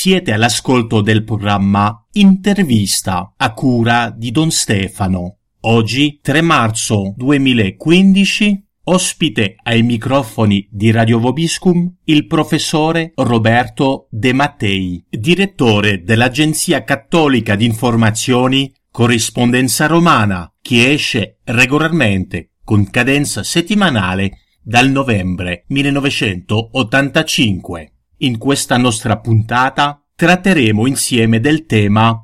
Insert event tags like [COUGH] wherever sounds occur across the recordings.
Siete all'ascolto del programma Intervista a cura di Don Stefano. Oggi, 3 marzo 2015, ospite ai microfoni di Radio Vobiscum il professore Roberto De Mattei, direttore dell'Agenzia Cattolica di Informazioni Corrispondenza Romana, che esce regolarmente con cadenza settimanale dal novembre 1985. In questa nostra puntata tratteremo insieme del tema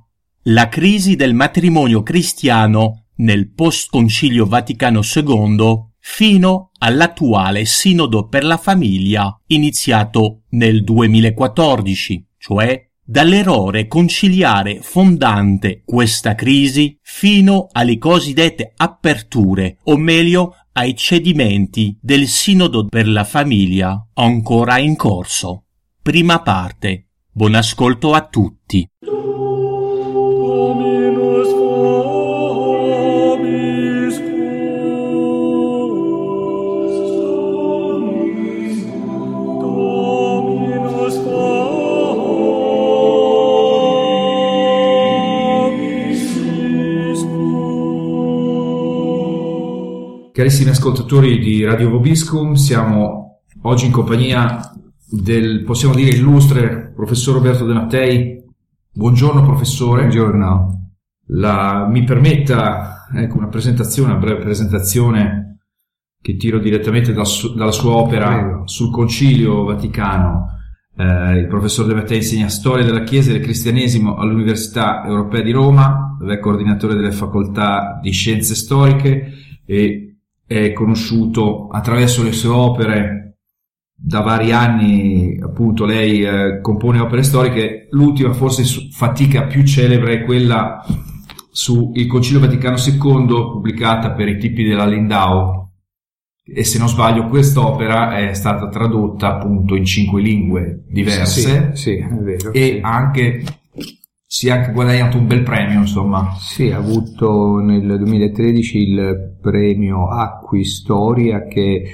La crisi del matrimonio cristiano nel post-concilio Vaticano II fino all'attuale Sinodo per la famiglia iniziato nel 2014, cioè dall'errore conciliare fondante questa crisi fino alle cosiddette aperture, o meglio ai cedimenti del Sinodo per la famiglia ancora in corso. Prima parte. Buon ascolto a tutti. Carissimi ascoltatori di Radio Vobiscum, siamo oggi in compagnia del, possiamo dire, illustre professor Roberto De Mattei. Buongiorno professore. Buongiorno. La- mi permetta ecco, una presentazione, una breve presentazione che tiro direttamente dal su- dalla sua opera sul Concilio Vaticano. Eh, il professor De Mattei insegna storia della Chiesa e del cristianesimo all'Università Europea di Roma, dove è coordinatore delle facoltà di scienze storiche e è conosciuto attraverso le sue opere da vari anni, appunto, lei eh, compone opere storiche. L'ultima, forse su- fatica più celebre, è quella sul Concilio Vaticano II, pubblicata per i tipi della Lindau. E se non sbaglio, quest'opera è stata tradotta appunto in cinque lingue diverse Sì, sì, è vero. e sì. anche si è anche guadagnato un bel premio, insomma. Sì, ha avuto nel 2013 il premio Acqui Storia, che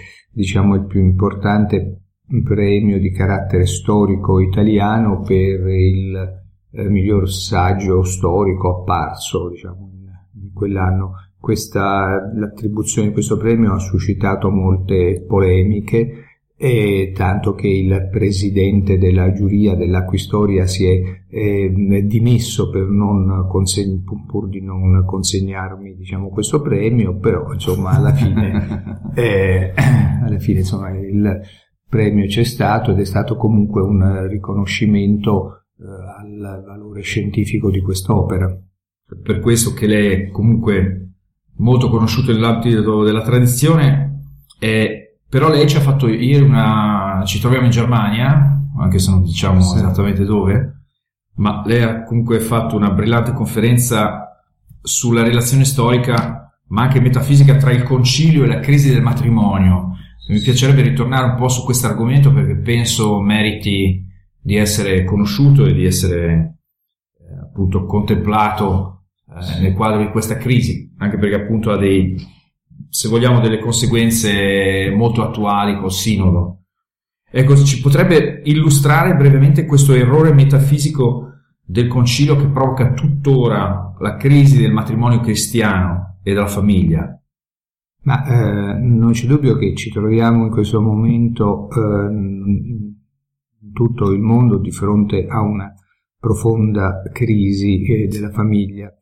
diciamo il più importante premio di carattere storico italiano per il eh, miglior saggio storico apparso, diciamo, in, quell'anno. Questa, l'attribuzione di questo premio ha suscitato molte polemiche, e tanto che il presidente della giuria dell'Acquistoria si è eh, dimesso per non conseg- pur di non consegnarmi diciamo, questo premio, però insomma alla fine, [LAUGHS] eh, [CLEARS THROAT] alla fine insomma, il premio c'è stato ed è stato comunque un riconoscimento eh, al valore scientifico di quest'opera. per questo che lei è comunque molto conosciuto nell'ambito della tradizione, eh, però lei ci ha fatto ieri una... ci troviamo in Germania, anche se non diciamo Sì. esattamente dove, ma lei ha comunque fatto una brillante conferenza sulla relazione storica, ma anche metafisica tra il concilio e la crisi del matrimonio. Mi piacerebbe ritornare un po' su questo argomento perché penso meriti di essere conosciuto e di essere eh, appunto contemplato eh, nel quadro di questa crisi, anche perché appunto ha dei, se vogliamo, delle conseguenze molto attuali col sinodo. Ecco, ci potrebbe illustrare brevemente questo errore metafisico del concilio che provoca tuttora la crisi del matrimonio cristiano e della famiglia. Ma eh, non c'è dubbio che ci troviamo in questo momento eh, tutto il mondo di fronte a una profonda crisi eh, della famiglia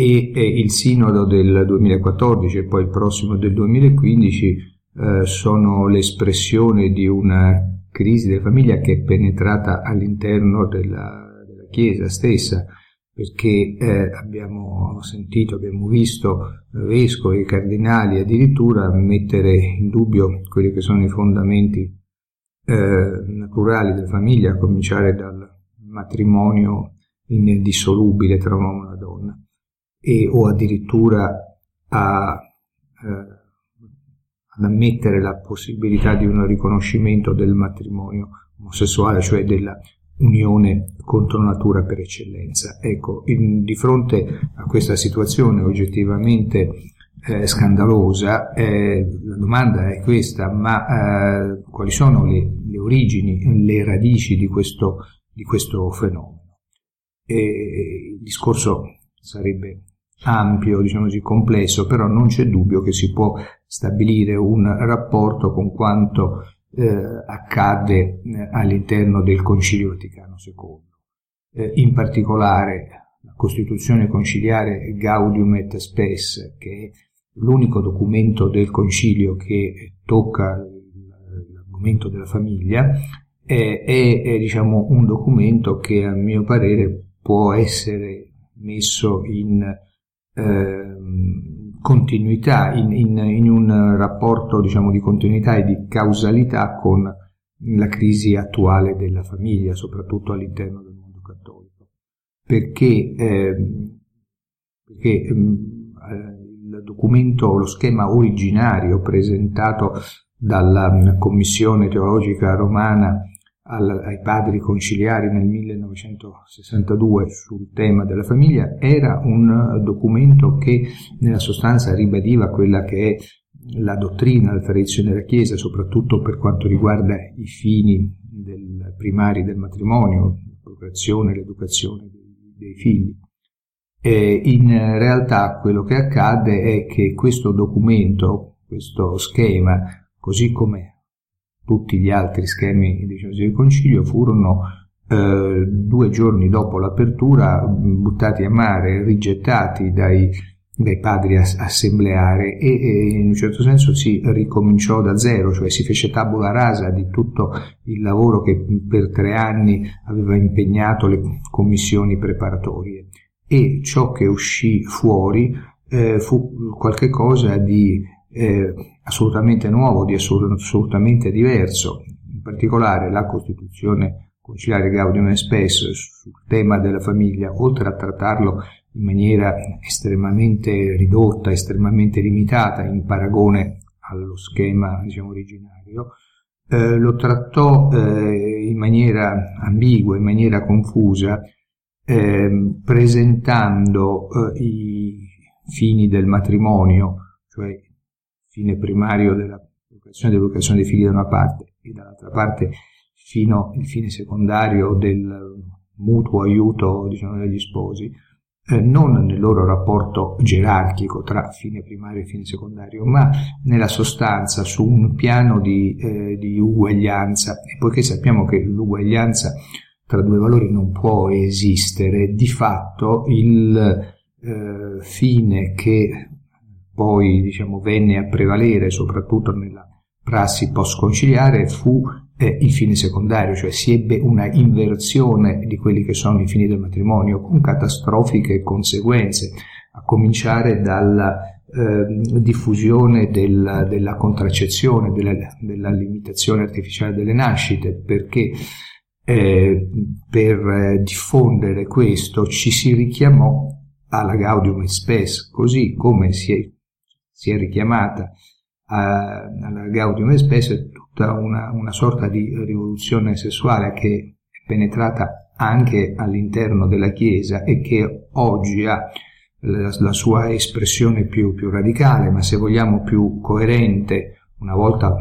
e, il sinodo del 2014 e poi il prossimo del 2015 eh, sono l'espressione di una crisi della famiglia che è penetrata all'interno della, della Chiesa stessa perché eh, abbiamo sentito, abbiamo visto vescovi e cardinali addirittura mettere in dubbio quelli che sono i fondamenti eh, naturali della famiglia, a cominciare dal matrimonio indissolubile tra un uomo e una donna e, o addirittura a, eh, ad ammettere la possibilità di un riconoscimento del matrimonio omosessuale, cioè della unione contro natura per eccellenza. Ecco, in, di fronte a questa situazione oggettivamente eh, scandalosa, eh, la domanda è questa, ma eh, quali sono le, le, origini, le radici di questo, di questo fenomeno? E il discorso sarebbe ampio, diciamo così, complesso, però non c'è dubbio che si può stabilire un rapporto con quanto eh, accadde eh, all'interno del Concilio Vaticano II. Eh, in particolare la Costituzione conciliare Gaudium et Spes, che è l'unico documento del Concilio che tocca l'argomento della famiglia, è, è, è diciamo, un documento che a mio parere può essere messo in eh, continuità, in, in, in, un rapporto diciamo, di continuità e di causalità con la crisi attuale della famiglia, soprattutto all'interno del mondo cattolico. Perché, eh, perché eh, il documento, lo schema originario presentato dalla Commissione teologica romana al, ai padri conciliari nel 1962 sul tema della famiglia era un documento che nella sostanza ribadiva quella che è la dottrina, la tradizione della Chiesa, soprattutto per quanto riguarda i fini del, primari del matrimonio, la procreazione, l'educazione dei, dei figli. E in realtà quello che accade è che questo documento, questo schema, così come tutti gli altri schemi diciamo, del concilio furono eh, due giorni dopo l'apertura buttati a mare, rigettati dai, dai padri assembleari e, e, in un certo senso si ricominciò da zero, cioè si fece tabula rasa di tutto il lavoro che per tre anni aveva impegnato le commissioni preparatorie. E ciò che uscì fuori eh, fu qualcosa di eh, assolutamente nuovo, di assolutamente diverso, in particolare la Costituzione conciliare Gaudium Spes sul tema della famiglia, oltre a trattarlo in maniera estremamente ridotta, estremamente limitata in paragone allo schema diciamo, originario, eh, lo trattò eh, in maniera ambigua, in maniera confusa, eh, presentando i fini del matrimonio, cioè fine primario dell'educazione dell'educazione dei figli da una parte e dall'altra parte fino al fine secondario del mutuo aiuto diciamo, degli sposi, eh, non nel loro rapporto gerarchico tra fine primario e fine secondario, ma nella sostanza su un piano di, eh, di uguaglianza. E poiché sappiamo che l'uguaglianza tra due valori non può esistere, di fatto il eh, fine che poi diciamo, venne a prevalere soprattutto nella prassi post-conciliare fu eh, il fine secondario, cioè si ebbe una inversione di quelli che sono i fini del matrimonio con catastrofiche conseguenze, a cominciare dalla eh, diffusione del, della contraccezione, della, della, limitazione artificiale delle nascite, perché eh, per diffondere questo ci si richiamò alla Gaudium et Spes, così come si è si è richiamata alla Gaudium e spesso è tutta una, una sorta di rivoluzione sessuale che è penetrata anche all'interno della Chiesa e che oggi ha la, la sua espressione più, più, radicale, ma se vogliamo più coerente, una volta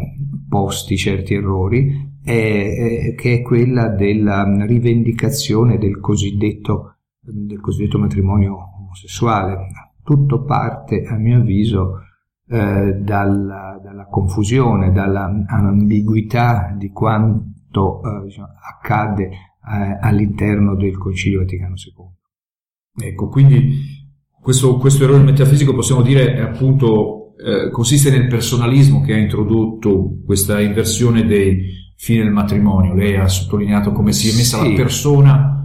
posti certi errori, è, è, che è quella della rivendicazione del cosiddetto, del cosiddetto matrimonio omosessuale. Tutto parte, a mio avviso, eh, dalla, dalla, confusione, dall'ambiguità di quanto eh, diciamo, accade eh, all'interno del Concilio Vaticano II. Ecco, quindi questo, questo errore metafisico possiamo dire è appunto eh, consiste nel personalismo che ha introdotto questa inversione dei fini del matrimonio. Lei ha sottolineato come si è messa sì. la persona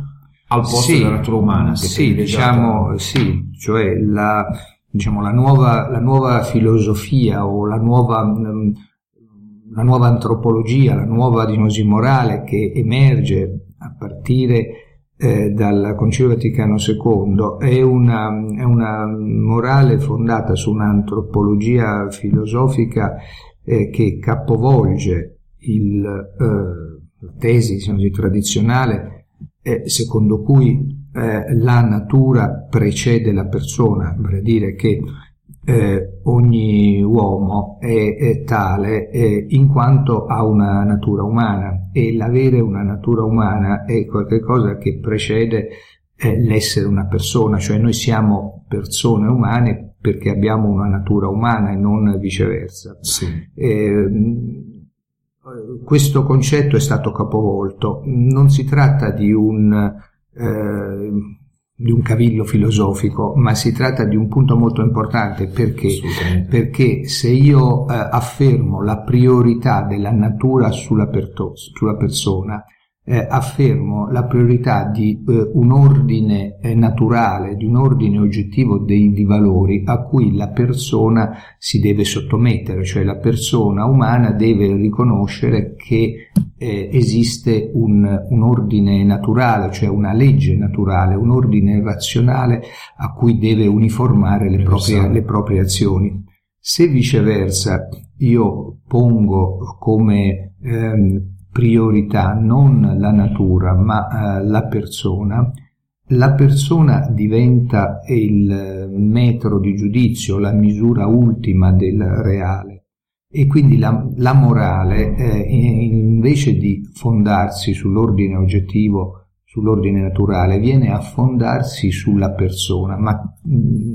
al posto sì, della natura umana. Sì, diciamo, sì, cioè la, diciamo, la, nuova, la nuova filosofia o la nuova, mm, la nuova antropologia, la nuova diciamo, morale che emerge a partire eh, dal Concilio Vaticano II è una, è una, morale fondata su un'antropologia filosofica eh, che capovolge il, eh, la tesi diciamo tradizionale eh, secondo cui eh, la natura precede la persona, vale a dire che eh, ogni uomo è, è tale eh, in quanto ha una natura umana e l'avere una natura umana è qualcosa che precede eh, l'essere una persona, cioè noi siamo persone umane perché abbiamo una natura umana e non viceversa. Sì. Ehm, questo concetto è stato capovolto, non si tratta di un, eh, di un cavillo filosofico, ma si tratta di un punto molto importante perché, perché se io eh, affermo la priorità della natura sulla, perto- sulla persona, eh, affermo la priorità di eh, un ordine eh, naturale, di un ordine oggettivo dei, di valori a cui la persona si deve sottomettere, cioè la persona umana deve riconoscere che eh, esiste un, un, ordine naturale, cioè una legge naturale, un ordine razionale a cui deve uniformare le proprie, le proprie azioni. Se viceversa io pongo come ehm, priorità non la natura ma eh, la persona, la persona diventa il metro di giudizio, la misura ultima del reale. E quindi la, la morale eh, invece di fondarsi sull'ordine oggettivo, sull'ordine naturale, viene a fondarsi sulla persona, ma mh,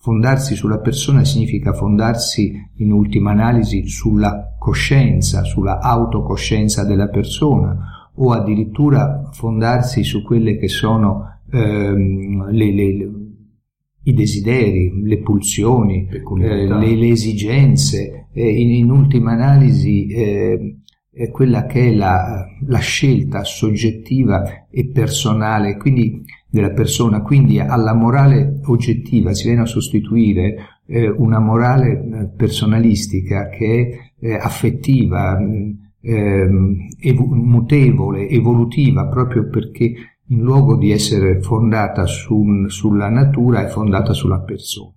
Fondarsi sulla persona significa fondarsi in ultima analisi sulla coscienza, sulla autocoscienza della persona o addirittura fondarsi su quelle che sono ehm, le, le, i desideri, le pulsioni, eh, le, le, esigenze, eh, in, in, ultima analisi eh, quella che è la, la, scelta soggettiva e personale, quindi della persona, quindi alla morale oggettiva si viene a sostituire eh, una morale eh, personalistica che è eh, affettiva, eh, ev- mutevole, evolutiva, proprio perché in luogo di essere fondata su, sulla natura è fondata sulla persona.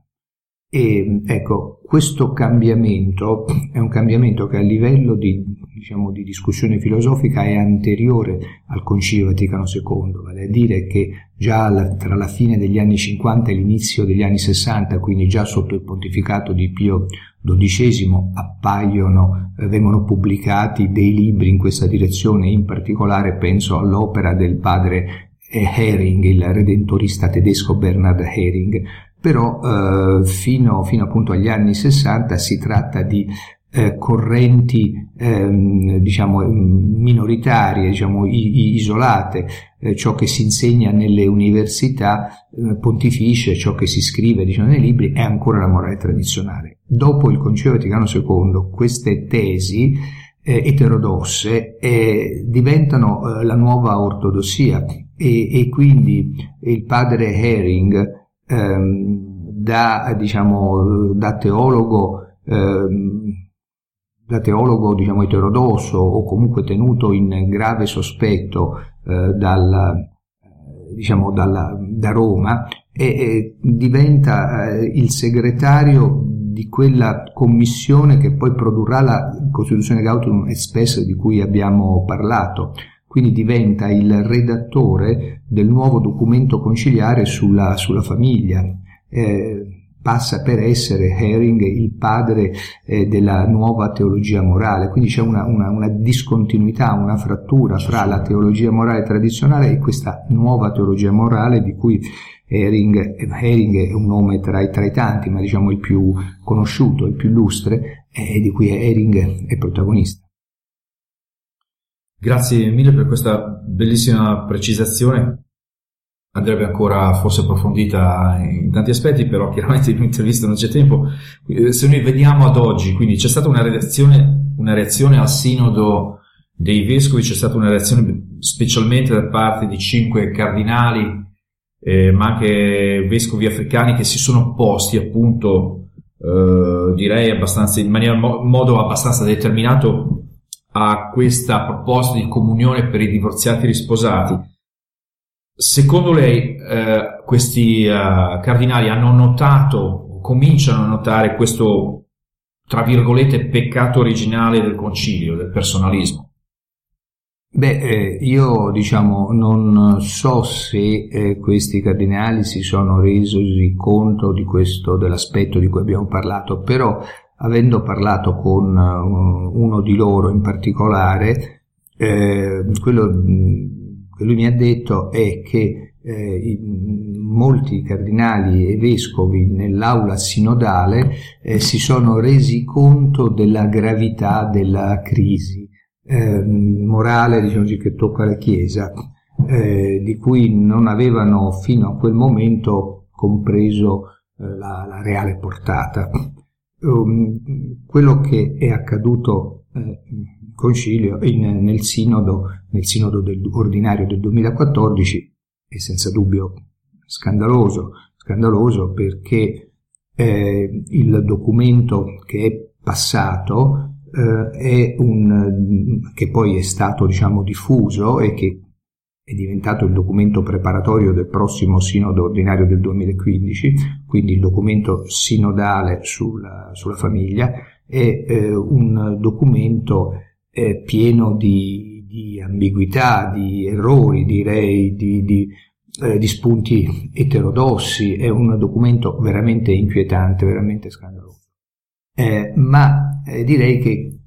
E ecco, questo cambiamento è un cambiamento che a livello di, diciamo, di discussione filosofica è anteriore al Concilio Vaticano II, vale a dire che già tra la fine degli anni 50 e l'inizio degli anni 60, quindi già sotto il pontificato di Pio XII, appaiono, eh, vengono pubblicati dei libri in questa direzione, in particolare penso all'opera del padre Hering, il redentorista tedesco Bernhard Hering, però eh, fino, fino, appunto agli anni 60 si tratta di eh, correnti ehm, diciamo minoritarie, diciamo i, isolate, eh, ciò che si insegna nelle università eh, pontificie, ciò che si scrive diciamo, nei libri è ancora la morale tradizionale. Dopo il Concilio Vaticano II queste tesi eh, eterodosse eh, diventano eh, la nuova ortodossia e, e, quindi il padre Hering ehm, da, diciamo, da teologo, ehm, da teologo diciamo, eterodosso o comunque tenuto in grave sospetto eh, dal, diciamo, dalla, da Roma e, e diventa eh, il segretario di quella commissione che poi produrrà la Costituzione Gaudium et Spes di cui abbiamo parlato quindi diventa il redattore del nuovo documento conciliare sulla, sulla famiglia. Eh, passa per essere Hering il padre eh, della nuova teologia morale, quindi c'è una, una, una, discontinuità, una frattura fra la teologia morale tradizionale e questa nuova teologia morale di cui Hering, Hering è un nome tra i, tra i, tanti, ma diciamo il più conosciuto, il più illustre, e di cui Hering è protagonista. Grazie mille per questa bellissima precisazione. Andrebbe ancora forse approfondita in tanti aspetti, però chiaramente in un'intervista non c'è tempo. Eh, se noi vediamo ad oggi, quindi c'è stata una reazione, una reazione al sinodo dei vescovi, c'è stata una reazione specialmente da parte di cinque cardinali, eh, ma anche vescovi africani che si sono opposti appunto, eh, direi abbastanza, in maniera, modo abbastanza determinato a questa proposta di comunione per i divorziati risposati. Secondo lei eh, questi uh, cardinali hanno notato cominciano a notare questo, tra virgolette, peccato originale del concilio, del personalismo? Beh, eh, io diciamo non so se eh, questi cardinali si sono resi conto di questo, dell'aspetto di cui abbiamo parlato, però avendo parlato con uh, uno di loro in particolare, eh, quello che lui mi ha detto è che eh, i, molti cardinali e vescovi nell'aula sinodale eh, si sono resi conto della gravità della crisi eh, morale diciamo così, che tocca la Chiesa, eh, di cui non avevano fino a quel momento compreso eh, la, la, reale portata. Um, quello che è accaduto eh, concilio, in, nel sinodo, nel sinodo del, ordinario del 2014 è senza dubbio scandaloso, scandaloso perché eh, il documento che è passato eh, è un, che poi è stato diciamo, diffuso e che è diventato il documento preparatorio del prossimo sinodo ordinario del 2015, quindi il documento sinodale sulla, sulla famiglia, è eh, un documento eh, pieno di, di, ambiguità, di errori, direi, di, di, eh, di spunti eterodossi, è un documento veramente inquietante, veramente scandaloso. Eh, ma eh, direi che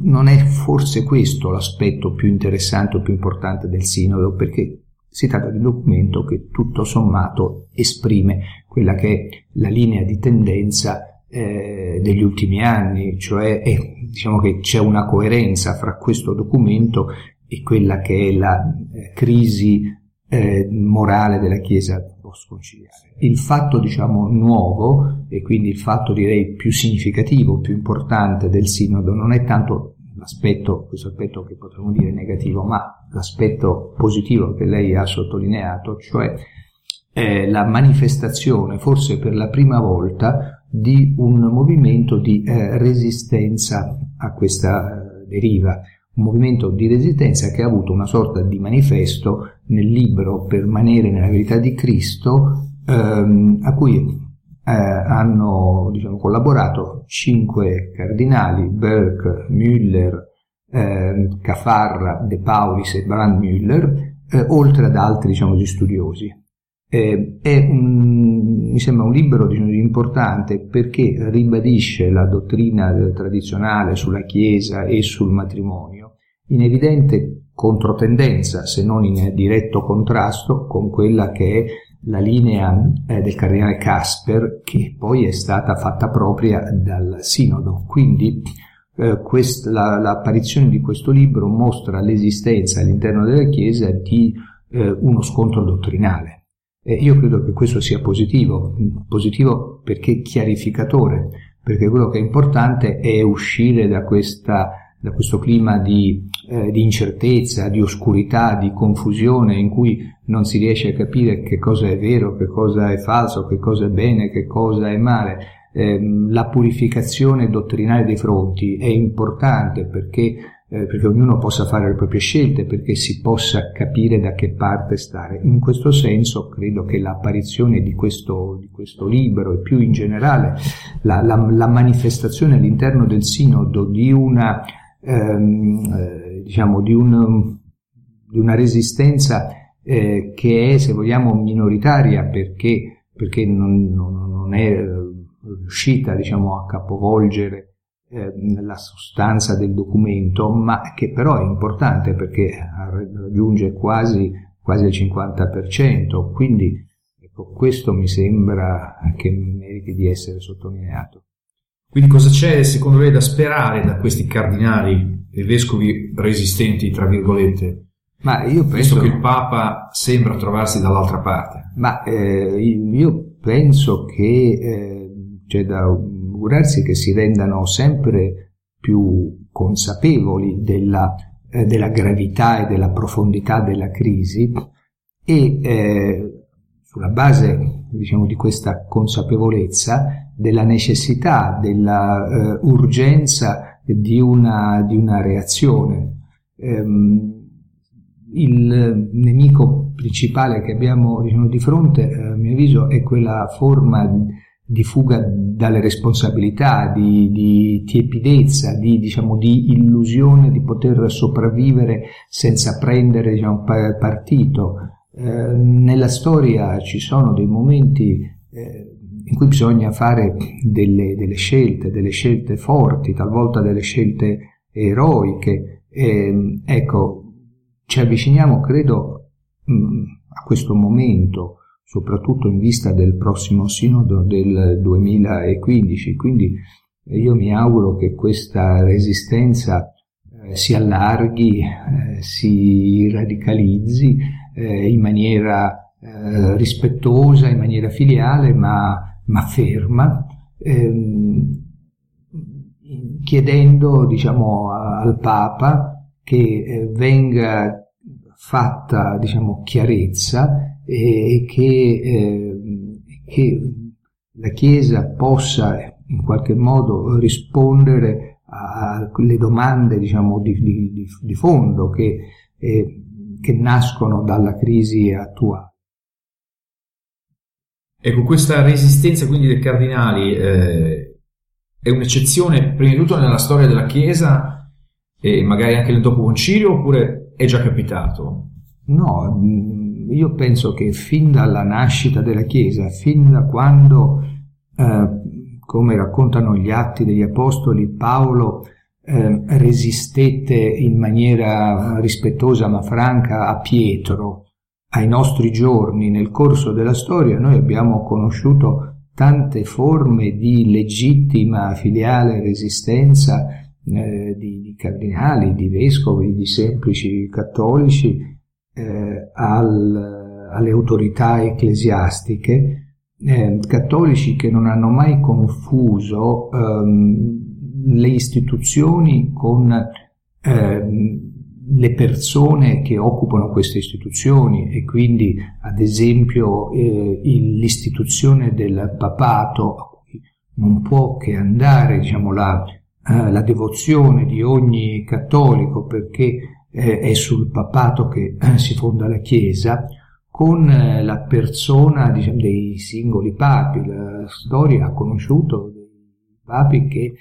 non è forse questo l'aspetto più interessante o più importante del sinodo, perché si tratta di un documento che tutto sommato esprime quella che è la linea di tendenza eh, degli ultimi anni, cioè è, diciamo che c'è una coerenza fra questo documento e quella che è la eh, crisi eh, morale della Chiesa post-conciliare. Il fatto, diciamo, nuovo, e quindi il fatto direi più significativo, più importante del sinodo, non è tanto l'aspetto, questo aspetto che potremmo dire negativo, ma l'aspetto positivo che lei ha sottolineato, cioè eh, la manifestazione, forse per la prima volta, di un movimento di eh, resistenza a questa eh, deriva, un movimento di resistenza che ha avuto una sorta di manifesto nel libro Permanere nella verità di Cristo, ehm, a cui eh, hanno diciamo, collaborato cinque cardinali, Burke, Müller, eh, Cafarra, De Paulis e Brandmüller, eh, oltre ad altri diciamo, studiosi. Eh, è un, mi sembra un libro importante perché ribadisce la dottrina tradizionale sulla Chiesa e sul matrimonio in evidente controtendenza, se non in diretto contrasto con quella che è la linea eh, del cardinale Casper, che poi è stata fatta propria dal Sinodo. Quindi eh, quest, la, l'apparizione di questo libro mostra l'esistenza all'interno della Chiesa di eh, uno scontro dottrinale. E io credo che questo sia positivo, positivo perché chiarificatore, perché quello che è importante è uscire da questa da questo clima di, eh, di, incertezza, di oscurità, di confusione in cui non si riesce a capire che cosa è vero, che cosa è falso, che cosa è bene, che cosa è male. Eh, la purificazione dottrinale dei fronti è importante perché, eh, perché ognuno possa fare le proprie scelte, perché si possa capire da che parte stare. In questo senso credo che l'apparizione di questo, di questo libro e più in generale la, la, la manifestazione all'interno del sinodo di una ehm, eh, diciamo di, un, di, una resistenza eh, che è, se vogliamo, minoritaria perché, perché non, non, non, è eh, riuscita diciamo, a capovolgere eh, la sostanza del documento, ma che però è importante perché raggiunge quasi, quasi il 50%, quindi ecco, questo mi sembra che meriti di essere sottolineato. Quindi cosa c'è secondo lei da sperare da questi cardinali e vescovi resistenti, tra virgolette? Ma io penso Visto che il Papa sembra trovarsi dall'altra parte. Ma eh, io penso che eh, c'è da augurarsi che si rendano sempre più consapevoli della, eh, della gravità e della profondità della crisi e eh, sulla base diciamo, di questa consapevolezza della necessità, della urgenza di una, di una reazione. Um, il nemico principale che abbiamo diciamo, di fronte, a mio avviso, è quella forma di fuga dalle responsabilità, di, di tiepidezza, di, diciamo, di, illusione di poter sopravvivere senza prendere diciamo, partito. Eh, nella storia ci sono dei momenti eh, in cui bisogna fare delle, delle, scelte, delle scelte forti, talvolta delle scelte eroiche. Eh, ecco, ci avviciniamo, credo, mh, a questo momento soprattutto in vista del prossimo sinodo del 2015. Quindi eh, io mi auguro che questa resistenza eh, si allarghi, eh, si radicalizzi eh, in maniera eh, rispettosa, in maniera filiale, ma, ma ferma, ehm, chiedendo diciamo, al Papa che eh, venga fatta diciamo, chiarezza e che, eh, che la Chiesa possa in qualche modo rispondere alle domande diciamo, di, di, di fondo che, eh, che nascono dalla crisi attuale. Ecco, questa resistenza quindi dei cardinali eh, è un'eccezione prima di tutto nella storia della Chiesa e magari anche nel dopo concilio oppure è già capitato? No, io penso che fin dalla nascita della Chiesa, fin da quando, eh, come raccontano gli atti degli Apostoli, Paolo eh, resistette in maniera rispettosa ma franca a Pietro, ai nostri giorni, nel corso della storia, noi abbiamo conosciuto tante forme di legittima filiale resistenza eh, di, di cardinali, di vescovi, di semplici cattolici, eh, al, alle autorità ecclesiastiche, eh, cattolici che non hanno mai confuso ehm, le istituzioni con ehm, le persone che occupano queste istituzioni e quindi ad esempio eh, l'istituzione del papato non può che andare diciamo, la, eh, la devozione di ogni cattolico perché eh, è sul papato che [CLEARS THROAT] si fonda la Chiesa, con eh, la persona diciamo, dei singoli papi. La storia ha conosciuto dei papi che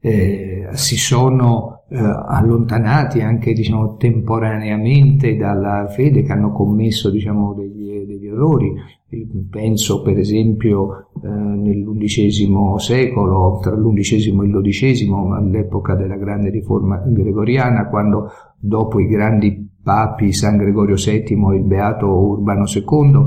eh, si sono eh, allontanati anche diciamo, temporaneamente dalla fede, che hanno commesso diciamo, degli, degli errori. Penso per esempio eh, nell'undicesimo secolo, tra l'undicesimo e il dodicesimo, all'epoca della grande riforma gregoriana, quando dopo i grandi papi San Gregorio VII e il beato Urbano II,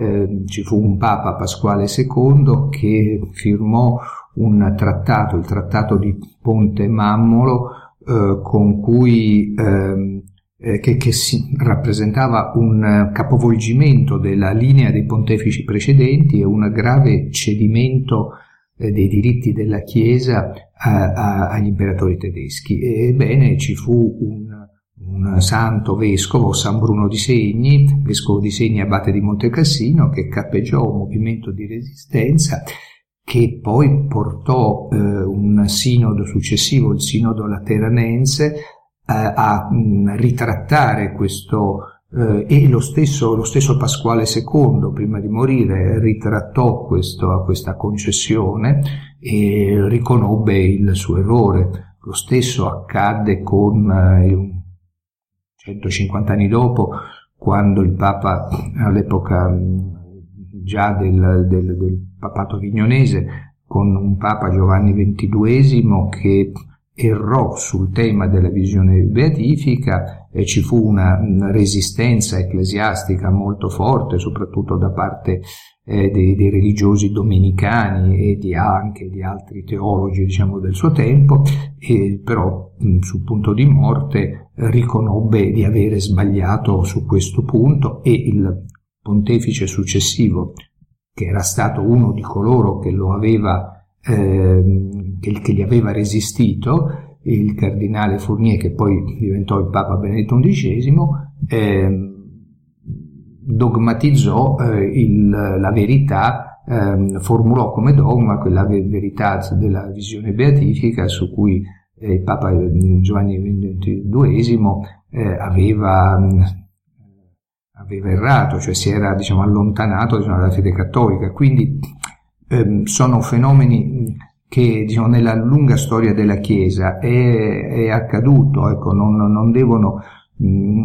eh, ci fu un papa Pasquale II che firmò un trattato, il trattato di Ponte Mammolo, eh, con cui ehm, eh, che, che rappresentava un capovolgimento della linea dei pontefici precedenti e un grave cedimento eh, dei diritti della Chiesa a, a, agli imperatori tedeschi. Ebbene, ci fu un un santo vescovo, San Bruno di Segni, vescovo di Segni abate di Montecassino, che cappeggiò un movimento di resistenza che poi portò eh, un sinodo successivo, il sinodo lateranense, eh, a mh, mm, ritrattare questo eh, e lo stesso, lo stesso, Pasquale II, prima di morire, ritrattò questo, questa concessione e riconobbe il suo errore. Lo stesso accadde con eh, 150 anni dopo, quando il Papa, all'epoca già del, del, del papato avignonese, con un Papa Giovanni XXII che errò sul tema della visione beatifica e ci fu una, una resistenza ecclesiastica molto forte, soprattutto da parte eh, dei, dei, religiosi domenicani e di, anche di altri teologi diciamo, del suo tempo, e però mh, sul punto di morte riconobbe di avere sbagliato su questo punto e il pontefice successivo, che era stato uno di coloro che lo aveva eh, che, che, gli aveva resistito, il cardinale Fournier, che poi diventò il Papa Benedetto XI, eh, dogmatizzò eh, il, la verità, eh, formulò come dogma quella verità della visione beatifica su cui eh, il Papa Giovanni XXII eh, aveva aveva errato, cioè si era diciamo, allontanato diciamo, dalla fede cattolica. Quindi ehm, sono fenomeni che diciamo, nella lunga storia della Chiesa è, è accaduto, ecco, non, non devono, mh, mm,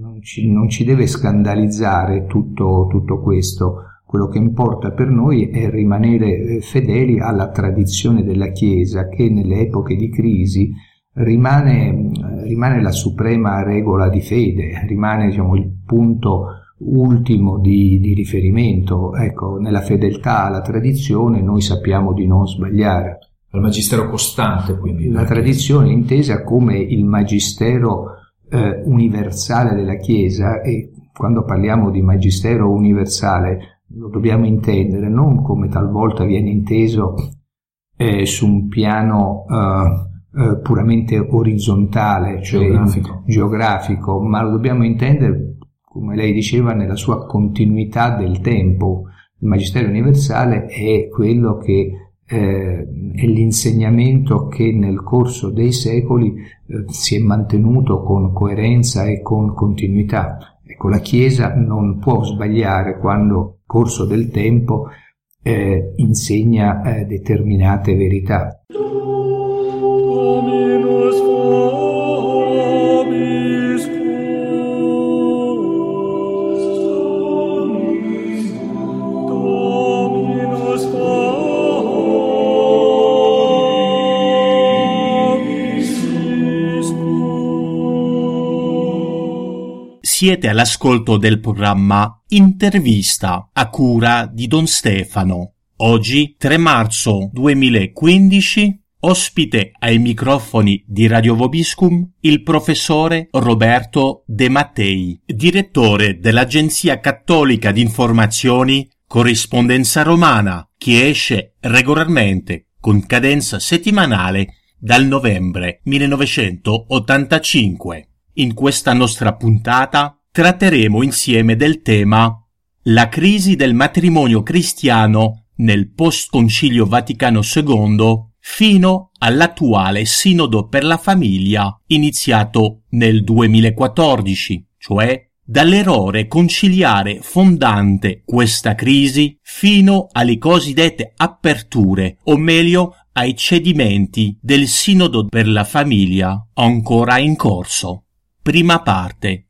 non, ci, non, ci, deve scandalizzare tutto, tutto questo. Quello che importa per noi è rimanere eh, fedeli alla tradizione della Chiesa che nelle epoche di crisi rimane, rimane la suprema regola di fede, rimane diciamo, il punto ultimo di, di, riferimento. Ecco, nella fedeltà alla tradizione noi sappiamo di non sbagliare. Al magistero costante, quindi. La tradizione intesa come il magistero eh, universale della Chiesa e quando parliamo di magistero universale lo dobbiamo intendere non come talvolta viene inteso eh, su un piano eh, eh, puramente orizzontale, cioè geografico. geografico, ma lo dobbiamo intendere, come lei diceva, nella sua continuità del tempo. Il Magistero universale è quello che eh, è l'insegnamento che nel corso dei secoli eh, si è mantenuto con coerenza e con continuità. Ecco, la Chiesa non può sbagliare quando, nel corso del tempo, eh, insegna eh, determinate verità. Siete all'ascolto del programma Intervista a cura di Don Stefano. Oggi, 3 marzo 2015, ospite ai microfoni di Radio Vobiscum il professore Roberto De Mattei, direttore dell'Agenzia Cattolica di Informazioni Corrispondenza Romana, che esce regolarmente con cadenza settimanale dal novembre 1985. In questa nostra puntata tratteremo insieme del tema La crisi del matrimonio cristiano nel post-concilio Vaticano II fino all'attuale Sinodo per la famiglia iniziato nel 2014, cioè dall'errore conciliare fondante questa crisi fino alle cosiddette aperture, o meglio ai cedimenti del Sinodo per la famiglia ancora in corso. Prima parte.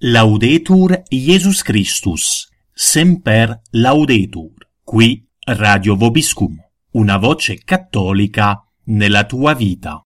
Laudetur Iesus Christus, semper laudetur, qui Radio Vobiscum, una voce cattolica nella tua vita.